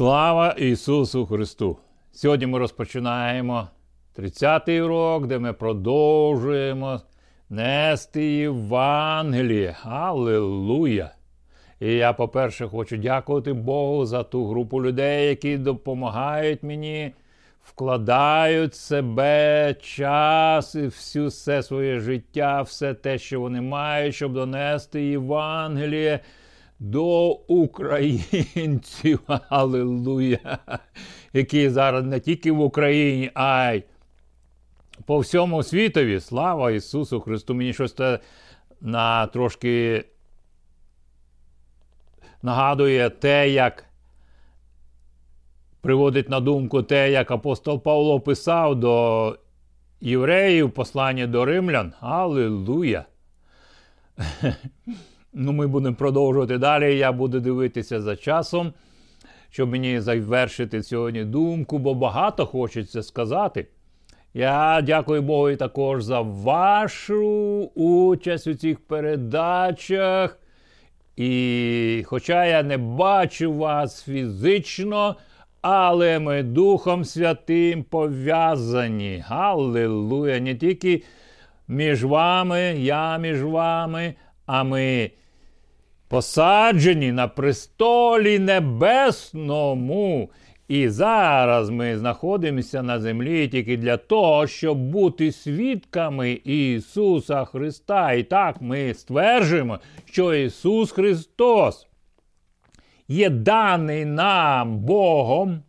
Слава Ісусу Христу! Сьогодні ми розпочинаємо 30-й урок, де ми продовжуємо нести Євангеліє. Аллилуйя! І я, по-перше, хочу дякувати Богу за ту групу людей, які допомагають мені, вкладають себе, час і всю все своє життя, все те, що вони мають, щоб донести Євангеліє до українців, аллилуйя, які зараз не тільки в Україні, а й по всьому світові. Слава Ісусу Христу! Мені щось це на трошки нагадує те, як приводить на думку те, як апостол Павло писав до євреїв послання до римлян. Аллилуйя! Ну, ми будемо продовжувати далі. Я буду дивитися за часом, щоб мені завершити сьогодні думку, бо багато хочеться сказати. Я дякую Богу також за вашу участь у цих передачах. І хоча я не бачу вас фізично, але ми Духом Святим пов'язані. Галилуя! Не тільки між вами, я між вами, а ми посаджені на престолі небесному. І зараз ми знаходимося на землі тільки для того, щоб бути свідками Ісуса Христа. І так ми стверджуємо, що Ісус Христос є даний нам Богом.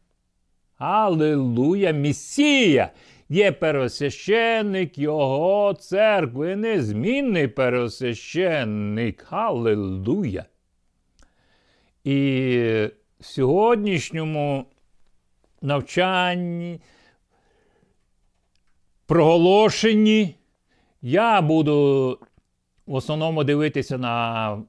Аллилуйя, Месія, є первосвященник Його церкви, незмінний первосвященник. Аллилуйя. І в сьогоднішньому навчанні, проголошенні я буду в основному дивитися на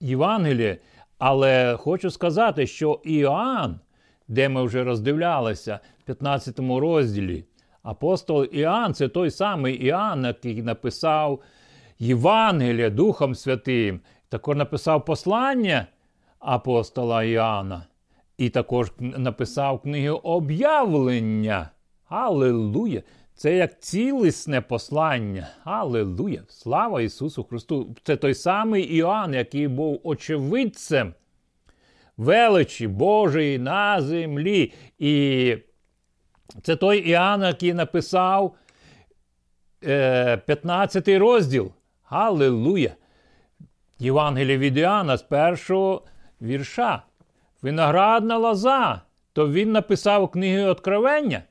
Євангеліє, але хочу сказати, що Іоанн де ми вже роздивлялися в 15 розділі. Апостол Іоанн це той самий Іоанн, який написав Євангелія Духом Святим, також написав послання апостола Іоанна. І також написав книгу об'явлення. Аллилуйя! Це як цілісне послання. Аллилуйя! Слава Ісусу Христу! Це той самий Іоанн, який був очевидцем величі Божої на землі. І це той Іоанн, який написав е, 15 розділ. Галилуя! Євангелія від Іоанна з першого вірша. Виноградна лоза, то він написав книги Откровення.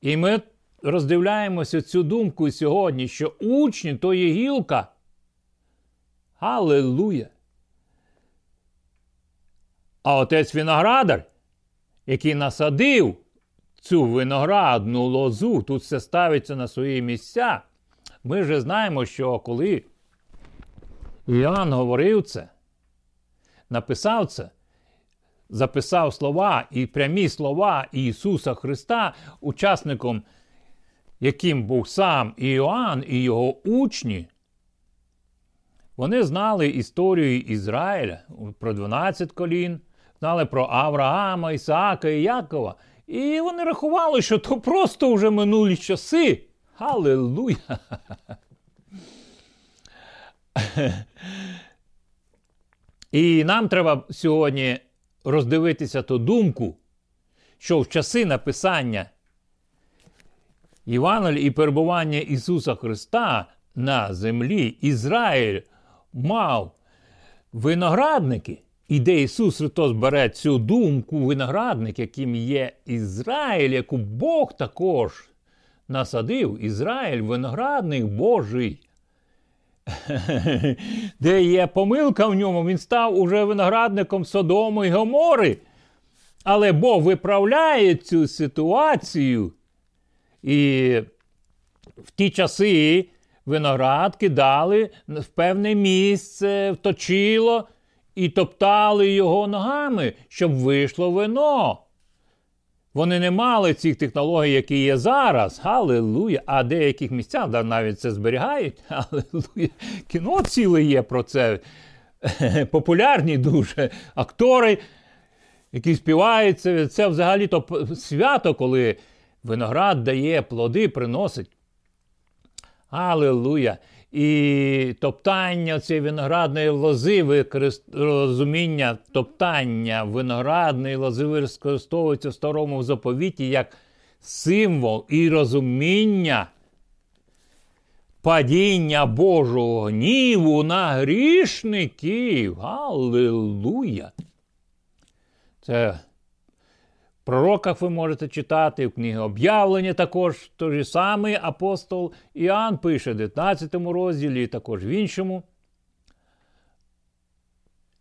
І ми роздивляємося цю думку сьогодні, що учні то є гілка. Аллилуйя! А отець виноградар, який насадив цю виноградну лозу, тут все ставиться на свої місця. Ми вже знаємо, що коли Іоанн говорив це, написав це, записав слова і прямі слова Ісуса Христа, учасником, яким був сам Іоанн і його учні, вони знали історію Ізраїля про 12 колін знали про Авраама, Ісаака і Якова. І вони рахували, що то просто вже минулі часи. Халилуя! І нам треба сьогодні роздивитися ту думку, що в часи написання Євангелія і перебування Ісуса Христа на землі Ізраїль мав виноградники. І де Ісус Христос бере цю думку, виноградник, яким є Ізраїль, яку Бог також насадив, Ізраїль, виноградник Божий. Де є помилка в ньому, він став уже виноградником Содому і Гомори. Але Бог виправляє цю ситуацію. І в ті часи виноград кидали в певне місце, вточило і топтали його ногами, щоб вийшло вино. Вони не мали цих технологій, які є зараз. Аллилуйя. А деяких місцях да, навіть це зберігають. Аллилуйя. Кіно ціле є про це. популярні дуже актори, які співають. Це, це взагалі-то свято, коли виноград дає плоди, приносить. Аллилуйя! І топтання цієї виноградної лози, використ... розуміння топтання виноградної лози використовується в старому заповіті як символ і розуміння падіння Божого гніву на грішників. Аллилуйя! Це пророках ви можете читати, в книгі об'явлення також той же самий апостол Іоанн пише в 19 розділі, також в іншому,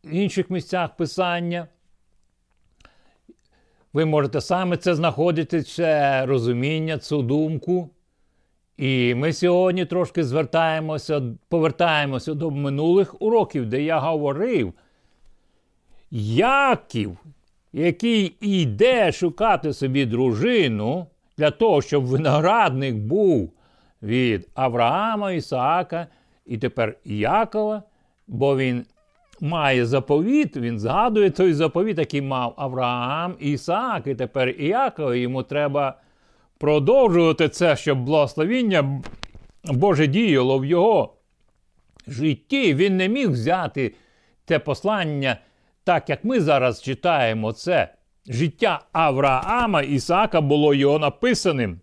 в інших місцях Писання. Ви можете саме це знаходити, це розуміння, цю думку. І ми сьогодні трошки звертаємося, повертаємося до минулих уроків, де я говорив, Яків, який йде шукати собі дружину для того, щоб виноградник був від Авраама, Ісаака і тепер Якова, бо він має заповіт, він згадує той заповіт, який мав Авраам, Ісаак, і тепер Іаков, йому треба продовжувати це, щоб благословіння Боже діяло в його житті. Він не міг взяти те послання, так як ми зараз читаємо це. Життя Авраама Ісаака було його написаним.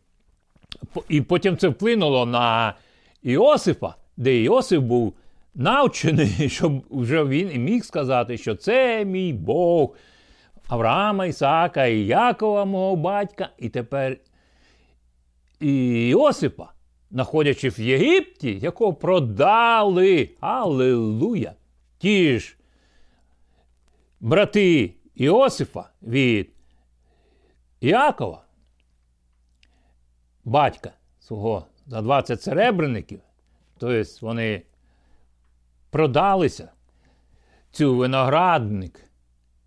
І потім це вплинуло на Іосифа, де Іосиф був навчений, щоб вже він міг сказати, що це мій Бог Авраама, Ісаака і Якова, мого батька, і тепер і Іосипа, знаходячи в Єгипті, якого продали. Аллилуйя! Ті ж брати Іосифа від Іакова, батька свого за 20 серебряників, тобто вони продалися цю виноградник.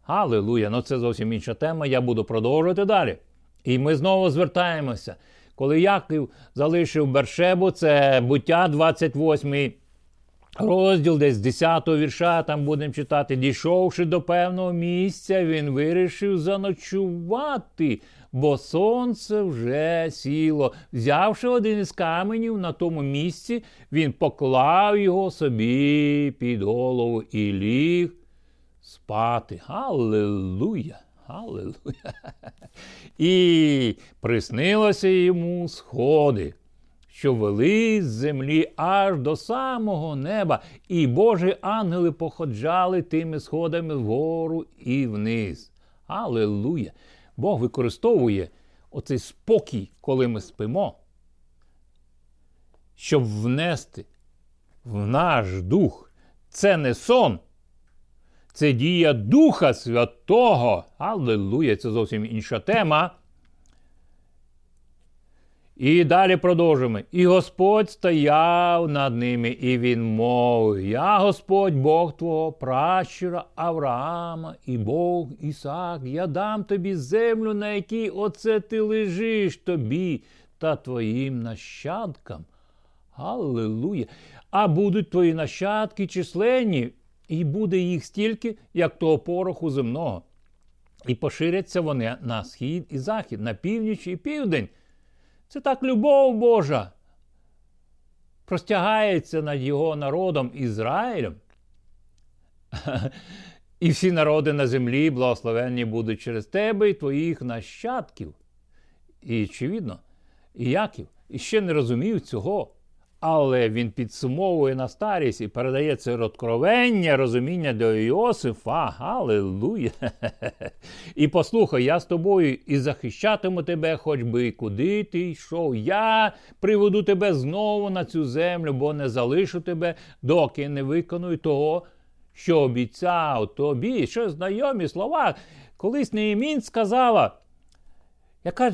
Аллилуйя! Ну це зовсім інша тема. Я буду продовжувати далі. І ми знову звертаємося. Коли Яків залишив Бершебу, це буття 28 розділ, десь з 10 го вірша, там будемо читати, дійшовши до певного місця, він вирішив заночувати, бо сонце вже сіло. Взявши один із каменів на тому місці, він поклав його собі під голову і ліг спати. Аллилуйя! Аллилуйя! І приснилося йому сходи, що вели з землі аж до самого неба, і Божі ангели походжали тими сходами вгору і вниз. Аллилуйя! Бог використовує оцей спокій, коли ми спимо, щоб внести в наш дух. Це не сон. Це дія Духа Святого. Аллилуйя, це зовсім інша тема. І далі продовжуємо. І Господь стояв над ними, і він мовив: Я Господь Бог твого пращура Авраама і Бог Ісаак, я дам тобі землю, на якій оце ти лежиш тобі та твоїм нащадкам. Аллилуйя! А будуть твої нащадки численні, і буде їх стільки, як того пороху земного. І поширяться вони на схід і захід, на північ і південь. Це так любов Божа простягається над його народом Ізраїлем. І всі народи на землі благословенні будуть через тебе і твоїх нащадків. І очевидно, і Яків ще не розумів цього. Але він підсумовує на старість і передає це откровення, розуміння до Іосифа. Галилуя! І послухай, я з тобою і захищатиму тебе, хоч би куди ти йшов. Я приведу тебе знову на цю землю, бо не залишу тебе, доки не виконую того, що обіцяв тобі. Що знайомі слова. Колись Неємін сказала, яка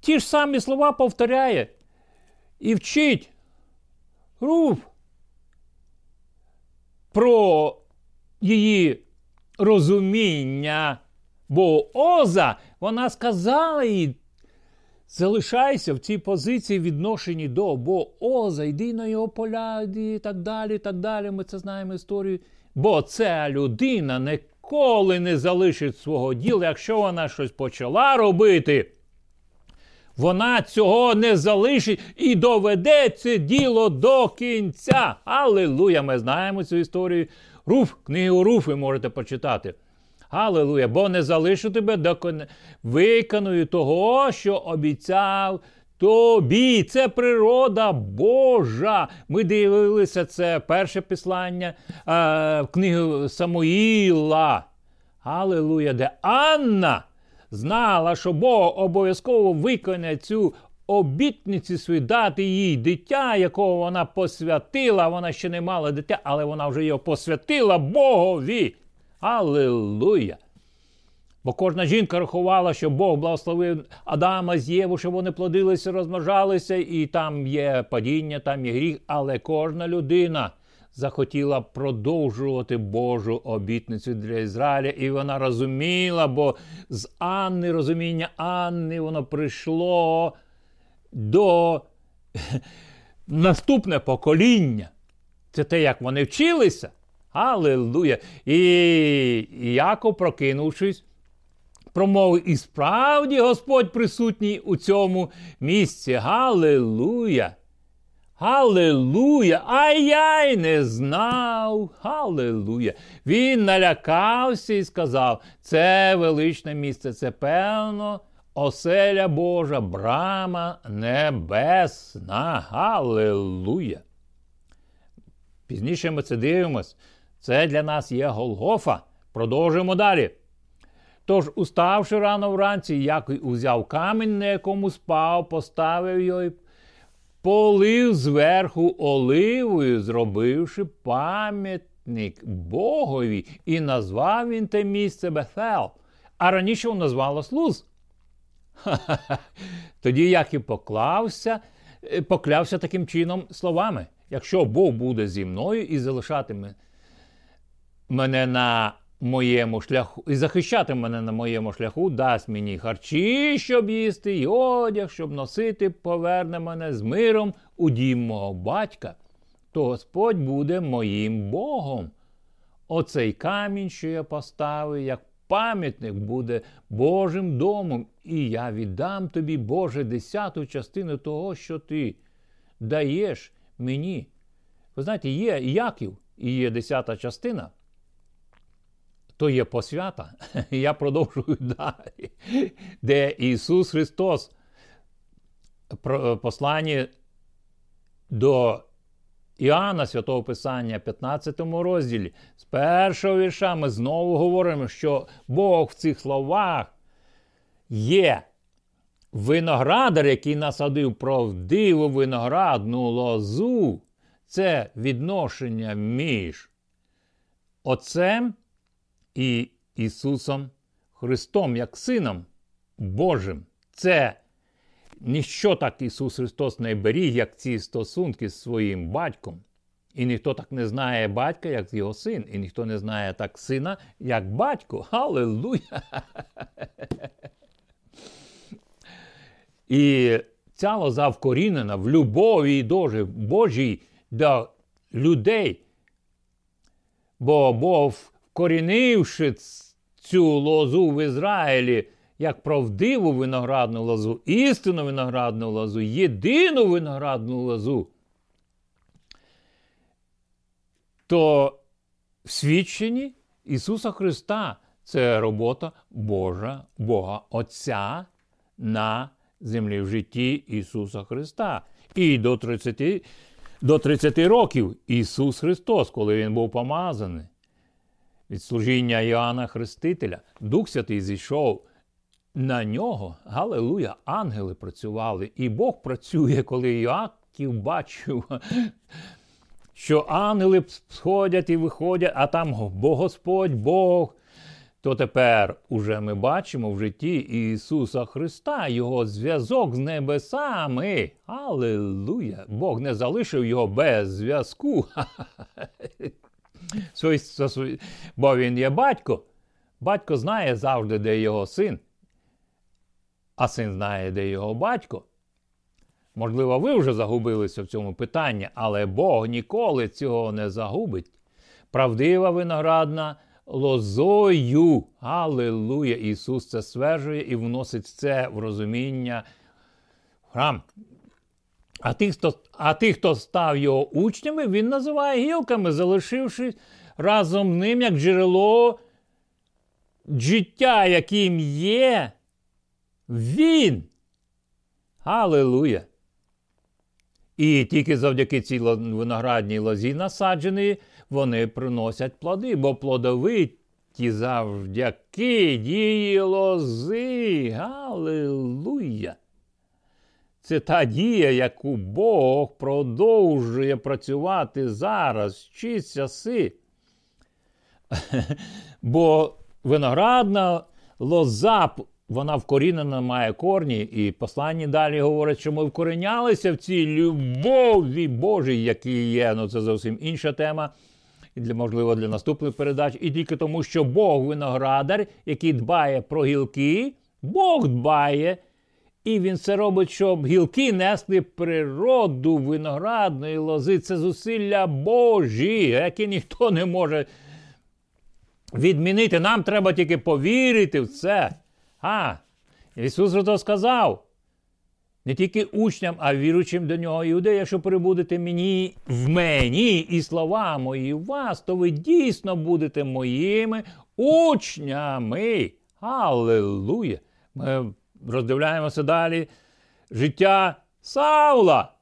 ті ж самі слова повторяє і вчить. Руф про її розуміння, бо Оза вона сказала їй залишайся в цій позиції відношенні до, бо о, зайди на його поля і так далі. так далі. Ми це знаємо історію. Бо ця людина ніколи не залишить свого діла, якщо вона щось почала робити. Вона цього не залишить і доведе це діло до кінця. Аллилуйя! Ми знаємо цю історію. Руф, книгу Руфи можете почитати. Аллилуйя! Бо не залишу тебе до виконую того, що обіцяв тобі. Це природа Божа. Ми дивилися це перше післання в книгу Самуїла. Аллилуйя, де Анна знала, що Бог обов'язково виконає цю обітниці свої, дати їй дитя, якого вона посвятила. Вона ще не мала дитя, але вона вже його посвятила Богові. Аллилуйя! Бо кожна жінка рахувала, що Бог благословив Адама з Єву, щоб вони плодилися, розмножалися, і там є падіння, там є гріх, але кожна людина захотіла продовжувати Божу обітницю для Ізраїля, і вона розуміла, бо з Анни, розуміння Анни, воно прийшло до наступне покоління. Це те, як вони вчилися. Аллилуйя! І Яков, прокинувшись, промовив, і справді Господь присутній у цьому місці. Галилуя! Галилуя! А я не знав. Галилуя! Він налякався і сказав: це величне місце, це певно, оселя Божа, брама небесна. Галилуя! Пізніше ми це дивимось. Це для нас є Голгофа. Продовжуємо далі. Тож, уставши рано вранці, Який узяв камінь, на якому спав, поставив його полив зверху оливою, зробивши пам'ятник Богові, і назвав він те місце Бефел. А раніше він назвалось Луз. Тоді Яків поклався, е, поклявся таким чином словами: якщо Бог буде зі мною і залишатиме мене на моєму шляху і захищати мене на моєму шляху, дасть мені харчі, щоб їсти, і одяг, щоб носити, поверне мене з миром у дім мого батька, то Господь буде моїм Богом. Оцей камінь, що я поставив, як пам'ятник, буде Божим домом, і я віддам тобі, Боже, десяту частину того, що ти даєш мені. Ви знаєте, є Яків і є десята частина то є посвята. Я продовжую далі, де Ісус Христос посланні до Іоанна Святого Писання, 15 розділі, з першого вірша ми знову говоримо, що Бог в цих словах є виноградар, який насадив правдиву виноградну лозу. Це відношення між Отцем і Ісусом Христом, як Сином Божим. Це ніщо так Ісус Христос не беріг, як ці стосунки з своїм батьком. І ніхто так не знає батька, як його син, і ніхто не знає так сина, як батько. Аллилуйя! І ця лоза вкорінена в любові дожі Божій до людей. Бо Бог вкорінивши цю лозу в Ізраїлі як правдиву виноградну лозу, істинну виноградну лозу, єдину виноградну лозу, то в свідченні Ісуса Христа це робота Божа, Бога Отця на землі в житті Ісуса Христа. І до 30 до 30 років Ісус Христос, коли Він був помазаний від служіння Іоанна Хрестителя, Дух Святий зійшов на нього. Галилуя, ангели працювали, і Бог працює, коли Іаків бачив, що ангели сходять і виходять, а там бо Господь Бог. То тепер уже ми бачимо в житті Ісуса Христа Його зв'язок з небесами. Аллилуйя! Бог не залишив його без зв'язку. Бо він є батько. Батько знає завжди, де його син. а син знає, де його батько. Можливо, ви вже загубилися в цьому питанні, але Бог ніколи цього не загубить. Правдива виноградна лозою. Аллилуйя! Ісус це стверджує і вносить це в розуміння храм. А тих, хто а тих, хто став його учнями, він називає гілками, залишивши разом ним як джерело життя, яким є він. Аллилуйя! І тільки завдяки цій виноградній лозі насаджені, вони приносять плоди, бо плодовиті завдяки дії лози. Галилуя! Це та дія, яку Бог продовжує працювати зараз, вчиться си. Бо виноградна лоза вона вкорінена має корні, і посланні далі говорять, що ми вкоренялися в цій любові Божій, які є. Ну це зовсім інша тема. І для, можливо, для наступних передач. І тільки тому, що Бог виноградар, який дбає про гілки, Бог дбає. І він це робить, щоб гілки несли природу виноградної лози. Це зусилля Божі, які ніхто не може відмінити. Нам треба тільки повірити в це. А, Ісус Христос сказав, не тільки учням, а віруючим до нього іудеям, якщо перебудете мені в мені і слова мої в вас, то ви дійсно будете моїми учнями. Аллилуйя! Ми роздивляємося далі життя Саула,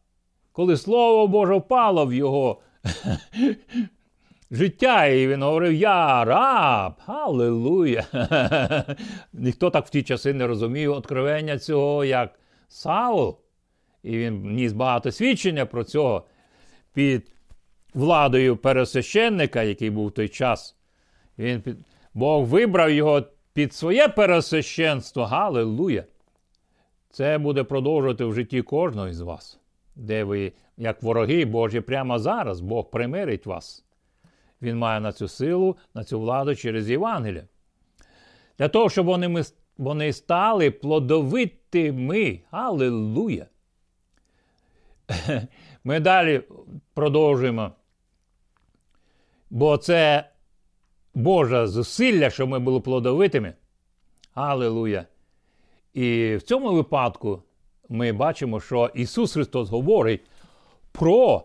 коли Слово Боже впало в його життя, і він говорив: Я раб, Аллилуйя. Ніхто так в ті часи не розумів откровення цього, як Саул. І він ніс багато свідчення про цього під владою пересвященника, який був в той час. Він під... Бог вибрав його під своє пересвященство. Галилуя! Це буде продовжувати в житті кожного з вас, де ви, як вороги Божі, прямо зараз Бог примирить вас. Він має на цю силу, на цю владу через Євангелія. Для того, щоб вони вони стали плодовитими. Аллилуйя! Ми далі продовжуємо. Бо це Боже зусилля, щоб ми були плодовитими. Аллилуйя! І в цьому випадку ми бачимо, що Ісус Христос говорить про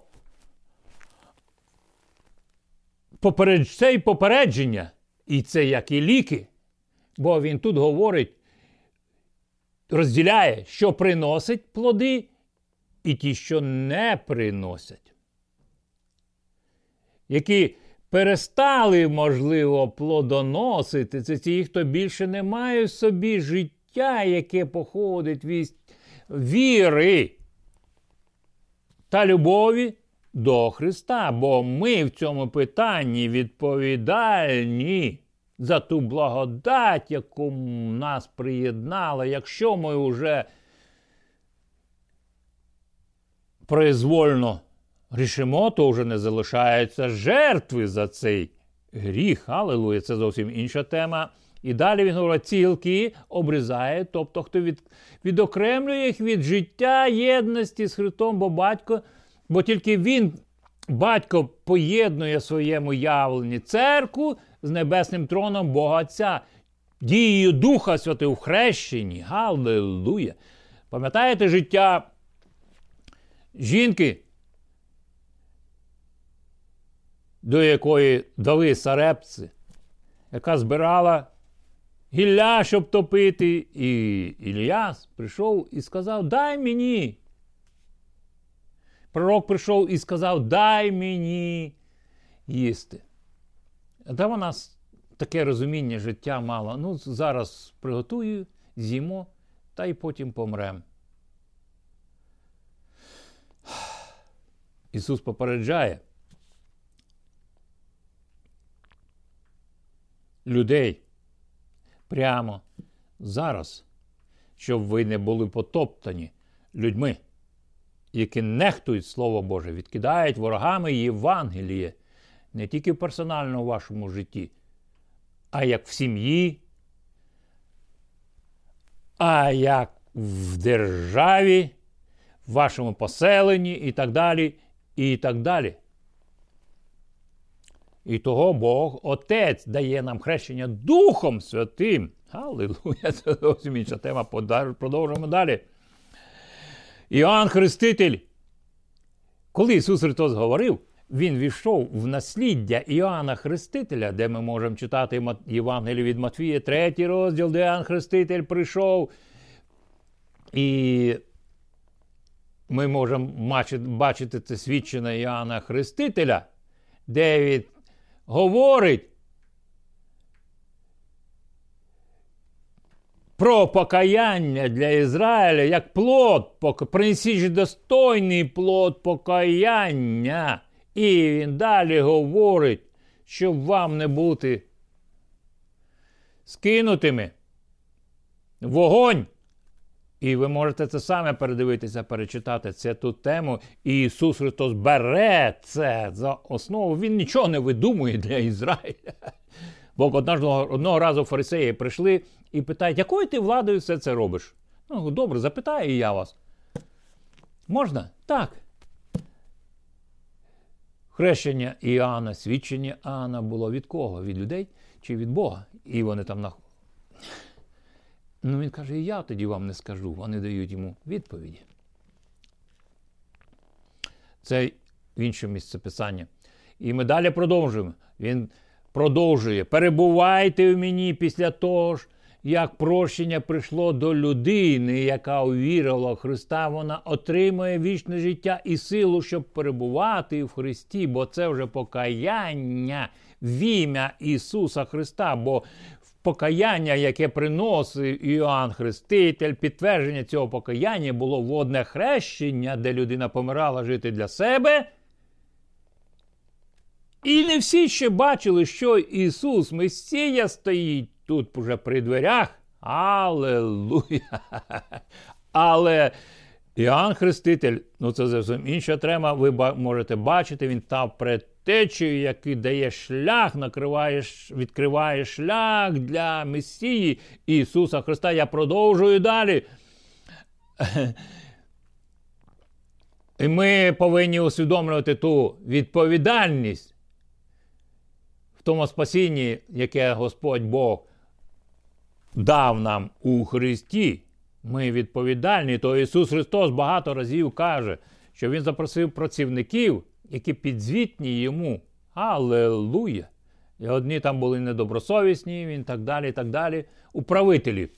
попередж... це і попередження, і це як і ліки. Бо Він тут говорить, розділяє, що приносить плоди, і ті, що не приносять. Які перестали, можливо, плодоносити, це ті, хто більше не має в собі життя, яке походить від віри та любові до Христа. Бо ми в цьому питанні відповідальні за ту благодать, яку нас приєднала, якщо ми вже произвольно рішимо, то вже не залишається жертви за цей гріх. Аллилуйя, це зовсім інша тема. І далі він говорить, ці гілки обрізає, тобто хто від, відокремлює їх від життя єдності з Христом, бо батько, бо тільки він, батько, поєднує своєму явленні церкву з небесним троном Бога Отця, дією Духа Святого в хрещенні. Галилуя! Пам'ятаєте життя жінки, до якої дали сарепці, яка збирала гілля, щоб топити, і Іліяс прийшов і сказав: Дай мені. Пророк прийшов і сказав: Дай мені їсти. Та вона таке розуміння життя мала. Ну, зараз приготую, з'їмо, та й потім помрем. Ісус попереджає людей прямо зараз, щоб ви не були потоптані людьми, які нехтують Слово Боже, відкидають ворогами Євангеліє не тільки в персональному вашому житті, а як в сім'ї, а як в державі, в вашому поселенні і так далі. І так далі. І того Бог Отець дає нам хрещення Духом Святим. Аллилуйя, це зовсім інша тема. Продовжуємо далі. Іоанн Хреститель. Коли Ісус Христос говорив, Він війшов в насліддя Іоанна Хрестителя, де ми можемо читати Євангелію від Матвія, третій розділ, де Іоанн Хреститель прийшов. І ми можемо бачити це свідчення Іоанна Хрестителя, де він говорить про покаяння для Ізраїля як плод, принесіть достойний плод покаяння. І він далі говорить, щоб вам не бути скинутими. Вогонь. І ви можете це саме передивитися, перечитати це ту тему. І Ісус Христос бере це за основу. Він нічого не видумує для Ізраїля. Бо одного, одного разу фарисеї прийшли і питають, якою ти владою все це робиш? Ну, добре, запитаю і я вас. Можна? Так. Хрещення Іоанна, свідчення Іоанна було від кого? Від людей чи від Бога? І вони там. Ну, він каже, і я тоді вам не скажу. Вони дають йому відповіді. Це інше місце писання. І ми далі продовжуємо. Він продовжує: перебувайте в мені після того ж, як прощення прийшло до людини, яка увірила в Христа, вона отримує вічне життя і силу, щоб перебувати в Христі, бо це вже покаяння в ім'я Ісуса Христа. Бо покаяння, яке приносив Іоанн Хреститель, підтвердження цього покаяння було водне хрещення, де людина помирала жити для себе. І не всі ще бачили, що Ісус Месія стоїть тут уже при дверях. Аллилуйя! Але Іоанн Хреститель, ну це зовсім інша трема, ви можете бачити, він став предтечею, який дає шлях, накриває, відкриває шлях для Месії Ісуса Христа. Я продовжую далі. І ми повинні усвідомлювати ту відповідальність в тому спасінні, яке Господь Бог дав нам у Христі. Ми відповідальні, то Ісус Христос багато разів каже, що Він запросив працівників, які підзвітні йому. Аллилуйя! І одні там були недобросовісні, він так далі, і так далі, управителі.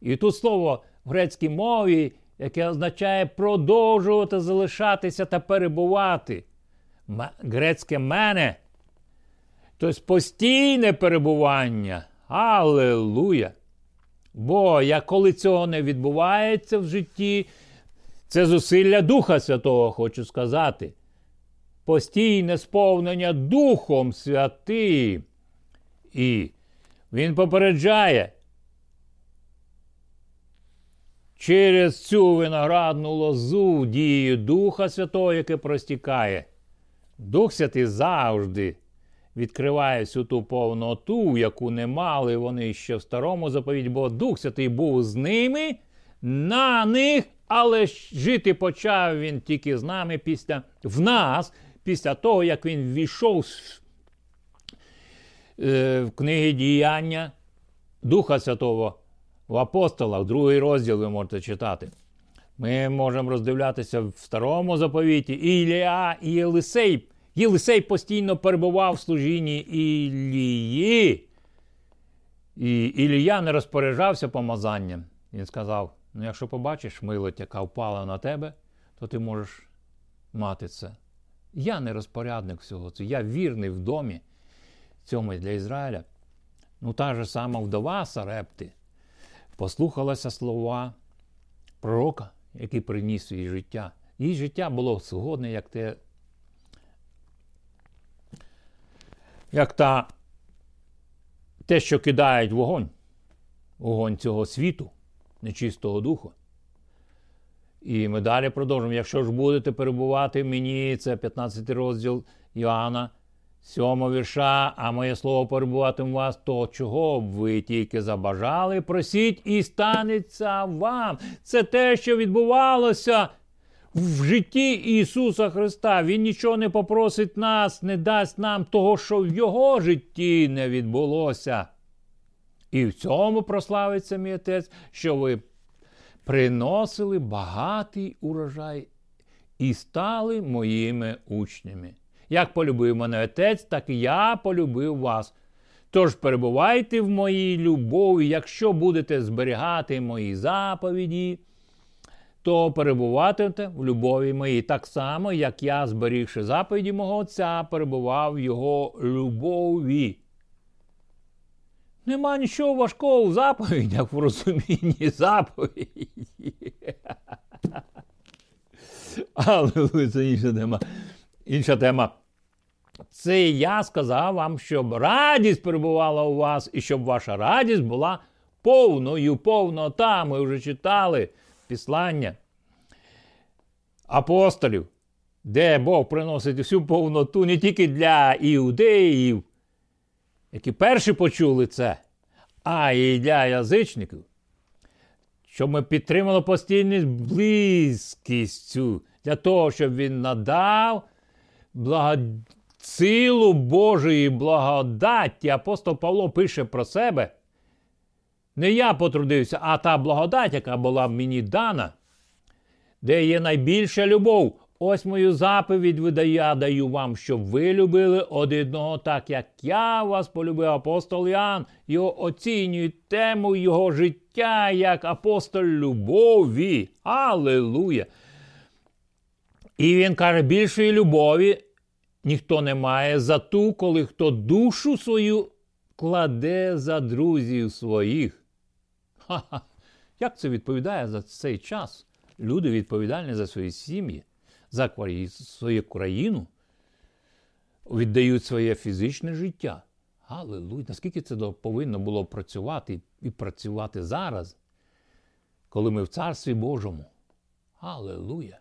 І тут слово в грецькій мові, яке означає продовжувати залишатися та перебувати. Грецьке мене, тобто постійне перебування. Аллилуйя! Бо як коли цього не відбувається в житті, це зусилля Духа Святого, хочу сказати. Постійне сповнення Духом Святим. І він попереджає. Через цю виноградну лозу дією Духа Святого, яке простікає. Дух Святий завжди відкриває всю ту повноту, яку не мали вони ще в старому заповіді, бо Дух Святий був з ними, на них, але жити почав він тільки з нами після в нас, після того, як він ввійшов е, в книги діяння Духа Святого в апостола, другий розділ ви можете читати. Ми можемо роздивлятися в старому заповіті Ілія і Єлисей Єлисей постійно перебував в служінні Ілії. І Ілія не розпоряджався помазанням. Він сказав: ну, якщо побачиш милость, яка впала на тебе, то ти можеш мати це. Я не розпорядник всього цього, я вірний в домі цьому для Ізраїля. Ну, та ж сама вдова Сарепти послухалася слова пророка, який приніс їй життя. Її життя було згодне, як те як та те, що кидають вогонь, вогонь цього світу, нечистого духу. І ми далі продовжуємо. Якщо ж будете перебувати в мені, це 15 розділ Іоанна, Сьомо вірша, а моє слово перебуватиме у вас, то чого б ви тільки забажали, просіть і станеться вам. Це те, що відбувалося в житті Ісуса Христа. Він нічого не попросить нас, не дасть нам того, що в Його житті не відбулося. І в цьому прославиться мій отець, що ви приносили багатий урожай і стали моїми учнями. Як полюбив мене отець, так і я полюбив вас. Тож перебувайте в моїй любові, якщо будете зберігати мої заповіді, то перебуватимете в любові моїй, так само, як я, зберігши заповіді мого Отця, перебував в його любові. Нема нічого важкого в заповідях в розумінні заповіді. Але це інша тема. Інша тема. Це я сказав вам, щоб радість перебувала у вас, і щоб ваша радість була повною, повнота. Ми вже читали післання апостолів, де Бог приносить всю повноту не тільки для іудеїв, які перші почули це, а й для язичників. Щоб ми підтримали постійність близькістю для того, щоб він надав силу Божої благодаті. Апостол Павло пише про себе. Не я потрудився, а та благодать, яка була мені дана, де є найбільша любов. Ось мою заповідь я даю вам, щоб ви любили одного, так як я вас полюбив апостол Іоанн. Його оцінюють тему його життя як апостол любові. Аллилуйя! І він каже, більшої любові ніхто не має за ту, коли хто душу свою кладе за друзів своїх. Ха-ха! Як це відповідає за цей час? Люди відповідальні за свої сім'ї за свою країну, віддають своє фізичне життя. Аллилуйя! Наскільки це повинно було працювати і працювати зараз, коли ми в Царстві Божому? Аллилуйя!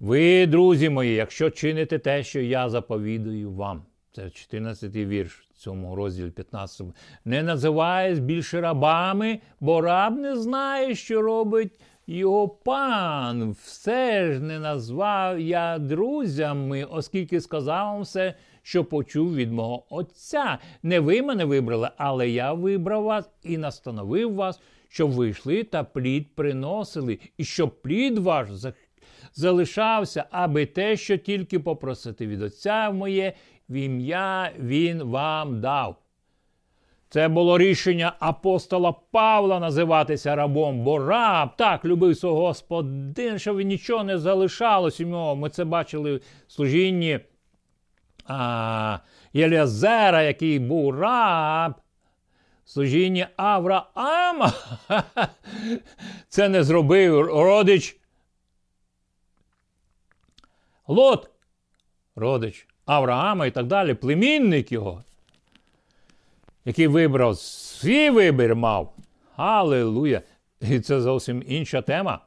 Ви, друзі мої, якщо чините те, що я заповідую вам, це 14 й вірш в цьому розділі 15. Не називаюсь більше рабами, бо раб не знає, що робить його пан все ж не назвав я друзями, оскільки сказав вам все, що почув від мого Отця. Не ви мене вибрали, але я вибрав вас і настановив вас, щоб ви йшли та плід приносили, і щоб плід ваш залишався, аби те, що тільки попросити від Отця моє в ім'я Він вам дав. Це було рішення апостола Павла називатися рабом, бо раб так любив свого господина, щоб нічого не залишалось у нього. Ми це бачили в служінні а, Єлязера, який був раб. Служіння Авраама. Це не зробив родич. Лот, родич Авраама і так далі, племінник його який вибрав свій вибір мав. Аллилуйя! І це зовсім інша тема.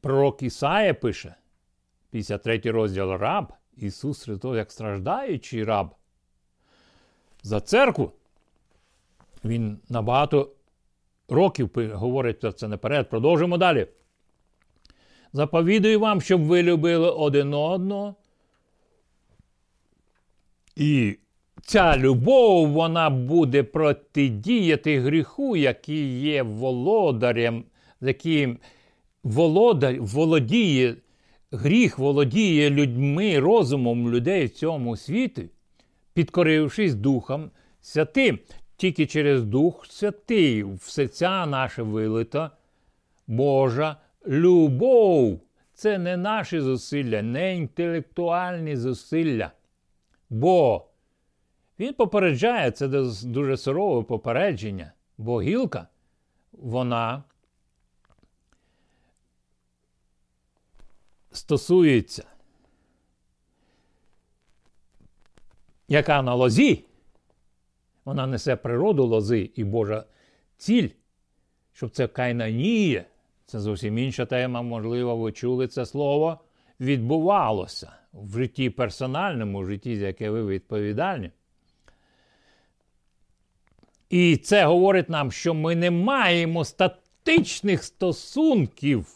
Пророк Ісая пише, 53 розділ раб, Ісус Христос, як страждаючий раб. За церкву. Він набагато років говорить про це наперед. Продовжимо далі. Заповідую вам, щоб ви любили один одного, і ця любов вона буде протидіяти гріху, який є володарем, яким володар володіє, гріх володіє людьми, розумом людей в цьому світі, підкорившись Духом Святим. Тільки через Дух Святий в серця наше вилита Божа любов. Це не наші зусилля, не інтелектуальні зусилля. Бо він попереджає це дуже сурове попередження, бо гілка, вона стосується, яка на лозі, вона несе природу лози і Божа ціль, щоб це кайнанія, Це зовсім інша тема, можливо, ви чули це слово. Відбувалося в житті персональному, в житті, за яке ви відповідальні. І це говорить нам, що ми не маємо статичних стосунків,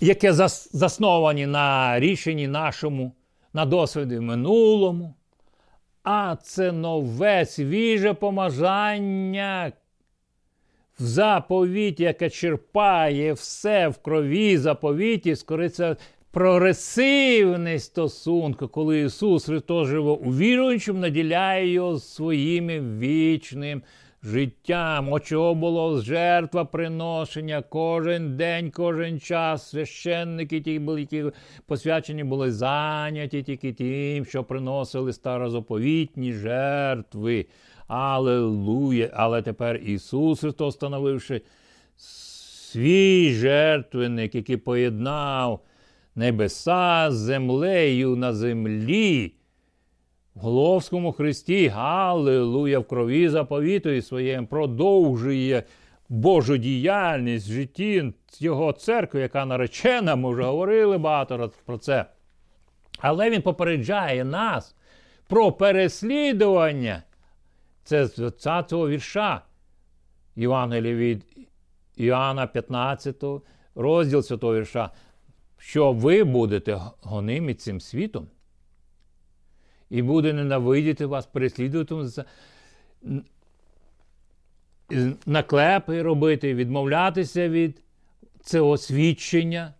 які засновані на рішенні нашому, на досвіді минулому. А це нове свіже помажання в заповіті, яке черпає все в крові заповіті, скориться прогресивний стосунок, коли Ісус Христос живе у віруючим, наділяє його своїм вічним життям. О чого було жертва приношення кожен день, кожен час. Священники ті були, які посвячені були зайняті тільки тим, що приносили старозаповітні жертви. Аллилуйя! Але тепер Ісус Христос, становивши свій жертвенник, який поєднав небеса з землею на землі. В Головському Христі, Галилуя, в крові заповіту і своєм продовжує Божу діяльність в житті Його церкви, яка наречена, ми вже говорили багато про це. Але Він попереджає нас про переслідування. Це з цього вірша Євангелія від Іоанна 15, розділ цього вірша що ви будете гонимі цим світом, і буде ненавидіти вас, переслідувати наклепи робити, відмовлятися від цього свідчення.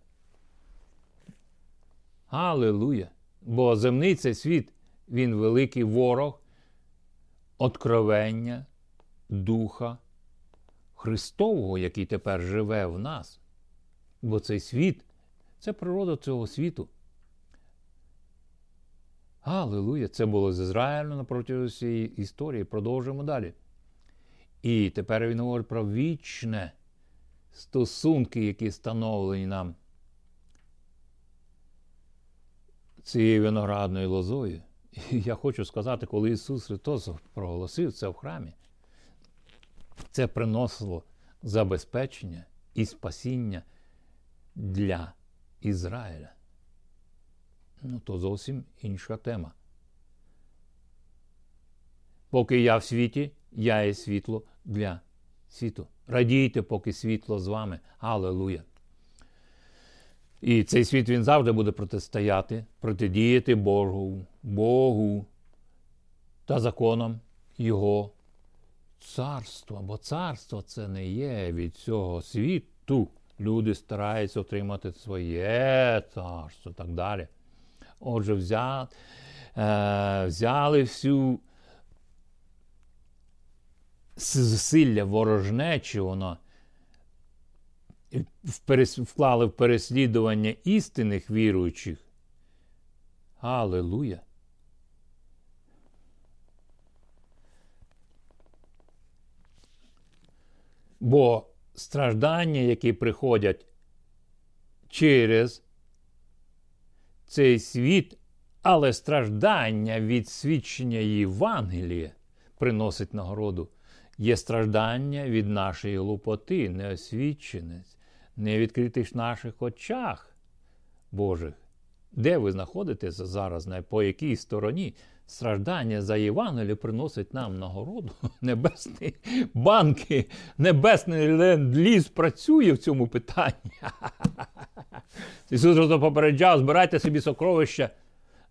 Аллилуйя! Бо земний цей світ, він великий ворог, откровення Духа Христового, який тепер живе в нас. Бо цей світ це природа цього світу. Аллилуйя! Це було з Ізраїлем напроти всієї історії. Продовжуємо далі. І тепер він говорить про вічне стосунки, які встановлені нам цією виноградною лозою. Я хочу сказати, коли Ісус Христос проголосив це в храмі, це приносило забезпечення і спасіння для Ізраїля. Ну, то зовсім інша тема. Поки я в світі, я є світло для світу. Радійте, поки світло з вами. Аллилуйя. І цей світ він завжди буде протистояти, протидіяти Богу, Богу та законам Його царства. Бо царство це не є від цього світу люди стараються отримати своє царство і так далі. Отже, взяли, е, взяли всю зусилля ворожнечі, воно вклали в переслідування істинних віруючих. Аллилуйя! Бо страждання, які приходять через цей світ, але страждання від свідчення Євангелія приносить нагороду. Є страждання від нашої глупоти, неосвіченість, невідкритих наших очах Божих. Де ви знаходитеся зараз, по якій стороні страждання за Євангеліє приносить нам нагороду. Небесні банки, небесний ленд-ліз працює в цьому питанні. Ісус просто попереджав, збирайте собі сокровища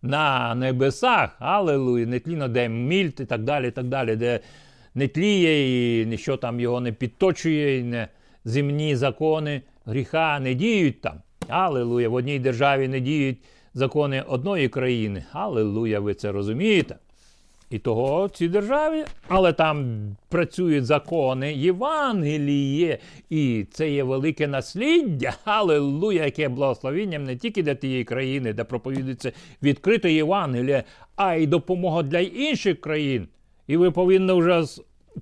на небесах, алелуя, не тліно, де мільт і так далі, і так далі, де не тліє, і нічого там його не підточує, і не земні закони гріха не діють там. Алелуя, в одній державі не діють закони одної країни. Аллилуйя, ви це розумієте? І того в цій державі, але там працюють закони Євангеліє, і це є велике насліддя, аллилуйя, яке благословенням не тільки для тієї країни, де проповідується відкрите Євангеліє, а й допомога для інших країн. І ви повинні вже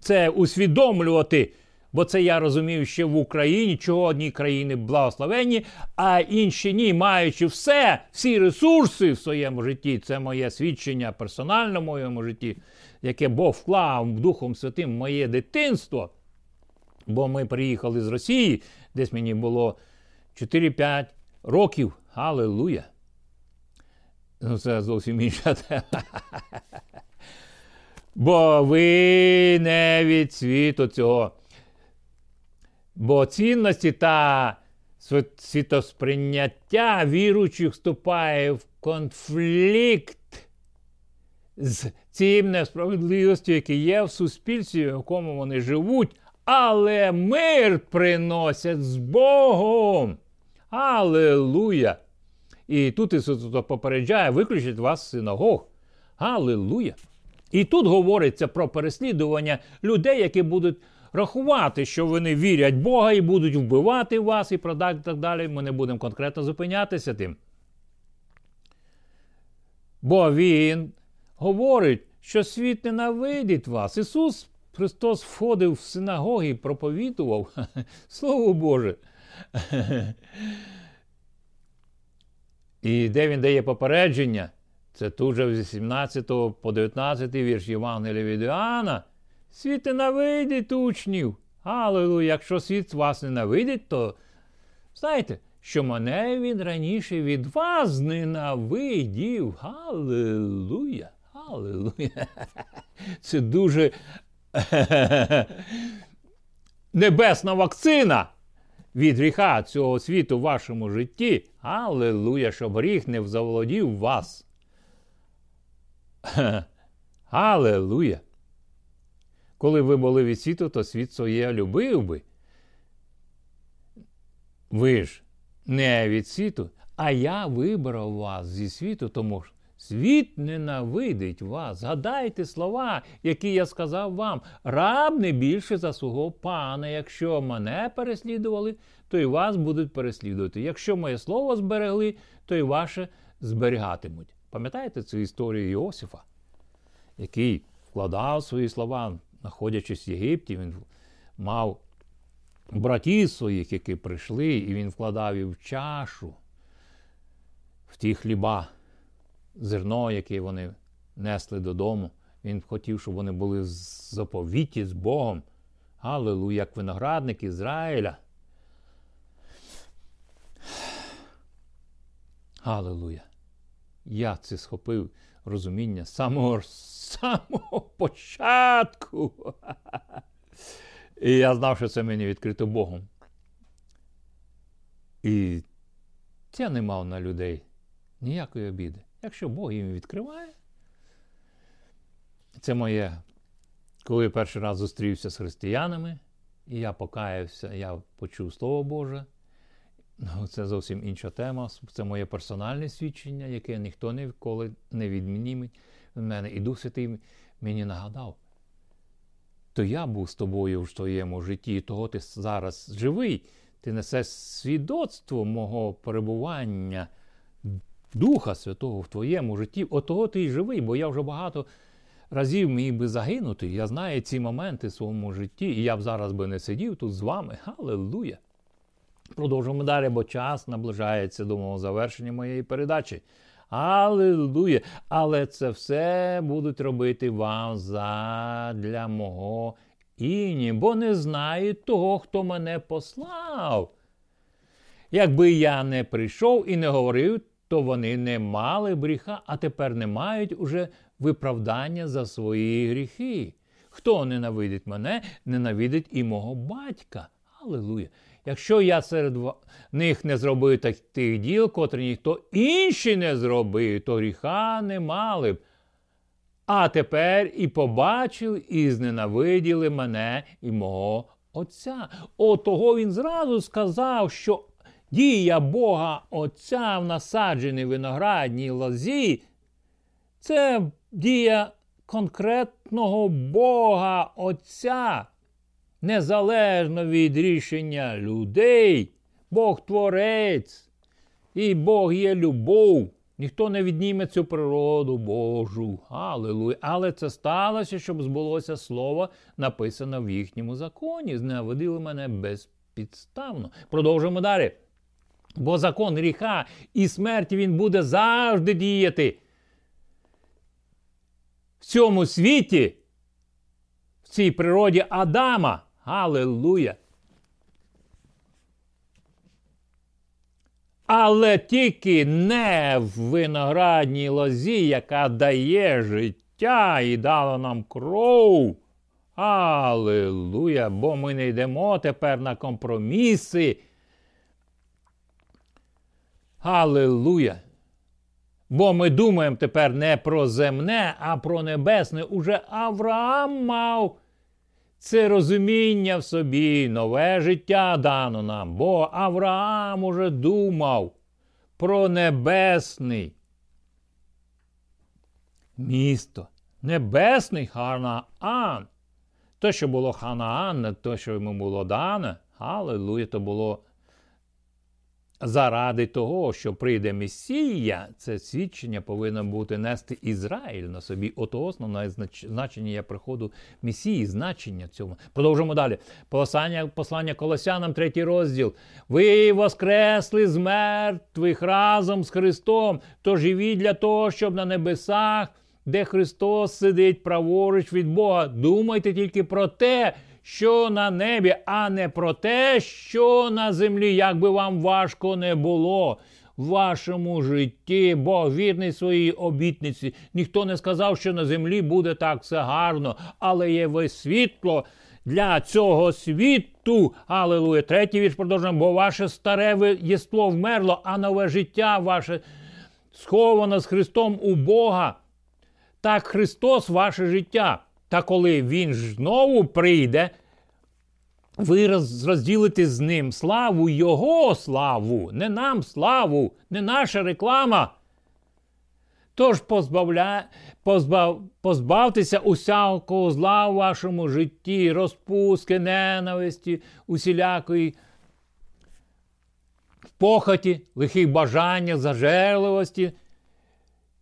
це усвідомлювати. Бо це я розумію, ще в Україні, чого одні країни благословенні, а інші ні, маючи все, всі ресурси в своєму житті. Це моє свідчення персонально в моєму житті, яке Бог вклав Духом Святим в моє дитинство. Бо ми приїхали з Росії, десь мені було 4-5 років. Аллилуйя. Ну, це зовсім інша тема. Бо ви не від світу цього. Бо цінності та світосприйняття віруючих вступає в конфлікт з цим несправедливістю, яке є в суспільстві, в якому вони живуть, але мир приносять з Богом. Аллилуйя! І тут Ісус попереджає, виключить вас синагог. Аллилуйя! І тут говориться про переслідування людей, які будуть рахувати, що вони вірять Бога і будуть вбивати вас і так далі. Ми не будемо конкретно зупинятися тим. Бо Він говорить, що світ ненавидить вас. Ісус Христос входив в синагоги і проповідував. Слово Боже. І де він дає попередження? Це тут же з 18 по 19 вірш Євангелія від Іоанна. Світ ненавидить учнів. Але якщо світ вас ненавидить, то знаєте, що мене він раніше від вас ненавидів. Галилуя! Галилуя! Це дуже небесна вакцина від гріха цього світу в вашому житті. Аллилуйя, щоб гріх не заволодів вас. Аллилуйя! Коли ви були від світу, то світ своє любив би. Ви ж не від світу, а я вибрав вас зі світу, тому що світ ненавидить вас. Згадайте слова, які я сказав вам. Раб не більше за свого пана. Якщо мене переслідували, то і вас будуть переслідувати. Якщо моє слово зберегли, то і ваше зберігатимуть. Пам'ятаєте цю історію Іосифа, який вкладав свої слова знаходячись в Єгипті, він мав братів своїх, які прийшли, і він вкладав їх в чашу, в ті хліба, зерно, яке вони несли додому. Він хотів, щоб вони були заповіті з Богом. Аллилуйя, як виноградник Ізраїля. Аллилуйя. Я це схопив розуміння самого самого початку. І я знав, що це мені відкрито Богом. І я не мав на людей ніякої обіди. Якщо Бог їм відкриває, це моє, коли я перший раз зустрівся з християнами, і я покаявся, я почув Слово Боже. Ну, Це зовсім інша тема. Це моє персональне свідчення, яке ніхто ніколи не відмініметь в мене. І Дух Святий мені нагадав. То я був з тобою в твоєму житті, і того ти зараз живий. Ти несеш свідоцтво мого перебування Духа Святого в твоєму житті. От того ти й живий, бо я вже багато разів міг би загинути. Я знаю ці моменти в своєму житті, і я б зараз би не сидів тут з вами. Аллилуйя! Продовжуємо далі, бо час наближається до мого завершення моєї передачі. Аллилуйя! Але це все будуть робити вам задля мого іні, бо не знають того, хто мене послав. Якби я не прийшов і не говорив, то вони не мали гріха, а тепер не мають уже виправдання за свої гріхи. Хто ненавидить мене, ненавидить і мого батька. Аллилуйя! Якщо я серед них не зробив тих діл, котрі ніхто інший не зробив, то гріха не мали б. А тепер і побачили, і зненавиділи мене і мого Отця. Отого він зразу сказав, що дія Бога Отця в насадженій виноградній лозі це дія конкретного Бога Отця незалежно від рішення людей, Бог творець і Бог є любов. Ніхто не відніме цю природу Божу. Аллилуйя. Але це сталося, щоб збулося слово, написане в їхньому законі. Зневодили мене безпідставно. Продовжуємо далі. Бо закон гріха і смерті він буде завжди діяти. В цьому світі, в цій природі Адама. Галилуя! Але тільки не в виноградній лозі, яка дає життя і дала нам кров. Аллилуйя! Бо ми не йдемо тепер на компроміси. Аллилуйя! Бо ми думаємо тепер не про земне, а про небесне. Уже Авраам мав це розуміння в собі, нове життя дано нам. Бо Авраам уже думав про небесний місто. Небесний Ханаан. Те, що було Ханаан, те, що йому було дане, Аллилуйя, то було заради того, що прийде Месія, це свідчення повинно бути нести Ізраїль на собі. Ото основне значення я приходу Месії, значення цьому. Продовжимо далі. Послання, послання Колосянам, третій розділ. Ви воскресли з мертвих разом з Христом, то живі для того, щоб на небесах, де Христос сидить праворуч від Бога. Думайте тільки про те що на небі, а не про те, що на землі, як би вам важко не було. В вашому житті Бог вірний своїй обітниці. Ніхто не сказав, що на землі буде так все гарно, але є ви світло для цього світу. Аллилуйя. Третій вірш продовжуємо, бо ваше старе єство вмерло, а нове життя ваше сховано з Христом у Бога. Так Христос ваше життя. Та коли Він знову прийде, ви розділите з ним славу Його славу, не нам славу, не наша реклама. Тож позбавля... позбав... позбавтеся усякого зла в вашому житті, розпуски, ненависті, усілякої похоті, лихих бажання, зажерливості,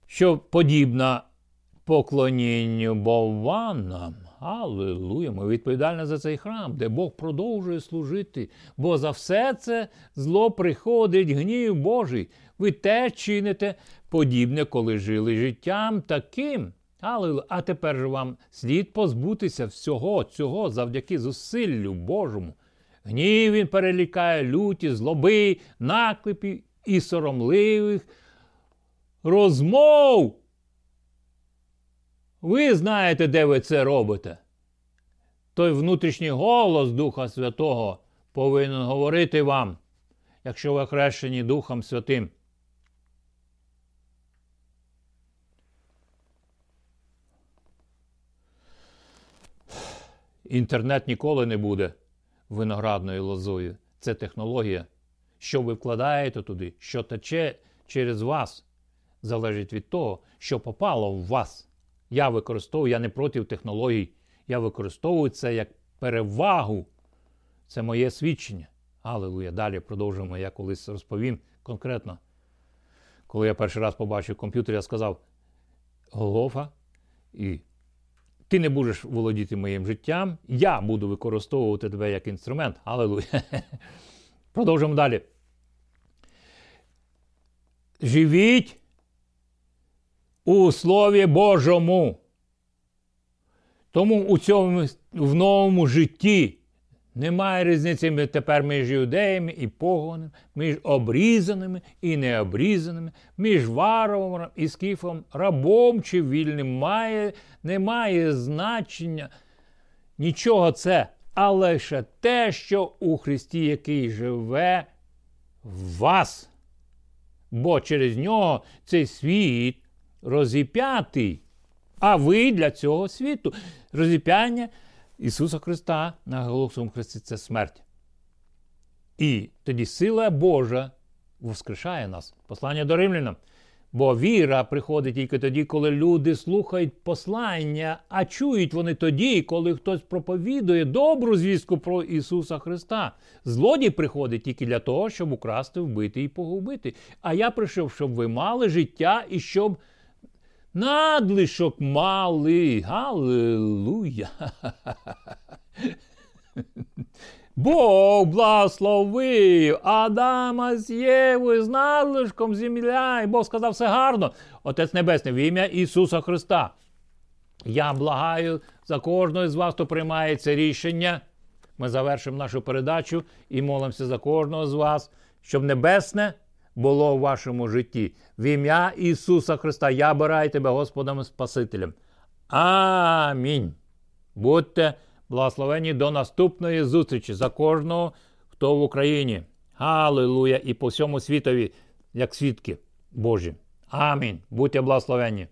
що подібна поклонінню бованам. Аллилуйя! Ми відповідальні за цей храм, де Бог продовжує служити. Бо за все це зло приходить гнів Божий. Ви те чините подібне, коли жили життям таким. Аллилуйя! А тепер же вам слід позбутися всього цього завдяки зусиллю Божому. Гнів він перелікає люті, злоби, наклепів і соромливих розмов. Ви знаєте, де ви це робите. Той внутрішній голос Духа Святого повинен говорити вам, якщо ви хрещені Духом Святим. Інтернет ніколи не буде виноградною лозою. Це технологія. Що ви вкладаєте туди, що тече через вас, залежить від того, що попало в вас. Я використовую, я не проти технологій. Я використовую це як перевагу. Це моє свідчення. Аллилуйя. Далі продовжуємо. Я колись розповім конкретно. Коли я перший раз побачив комп'ютер, я сказав: Голофа, і ти не будеш володіти моїм життям, я буду використовувати тебе як інструмент. Аллилуйя. Продовжуємо далі. Живіть у Слові Божому. Тому у цьому в новому житті немає різниці тепер між юдеями і погонами, між обрізаними і необрізаними, між варовом і скіфом, рабом чи вільним має, немає значення нічого це, а лише те, що у Христі, який живе в вас. Бо через нього цей світ розіп'ятий. А ви для цього світу. Розіп'яння Ісуса Христа на Голосовому Христі це смерть. І тоді сила Божа воскрешає нас. Послання до римлянам. Бо віра приходить тільки тоді, коли люди слухають послання, а чують вони тоді, коли хтось проповідує добру звістку про Ісуса Христа. Злодій приходить тільки для того, щоб украсти, вбити і погубити. А я прийшов, щоб ви мали життя і щоб надлишок малий. Галилуя. Бог благословив Адама з Євою з надлишком земля. І Бог сказав все гарно. Отець Небесний, в ім'я Ісуса Христа. Я благаю за кожного з вас, хто приймає це рішення ми завершимо нашу передачу і молимося за кожного з вас, щоб небесне було в вашому житті. В ім'я Ісуса Христа я обираю тебе Господом і Спасителем. Амінь. Будьте благословені до наступної зустрічі за кожного, хто в Україні. Галилуя! І по всьому світові, як свідки Божі. Амінь. Будьте благословені.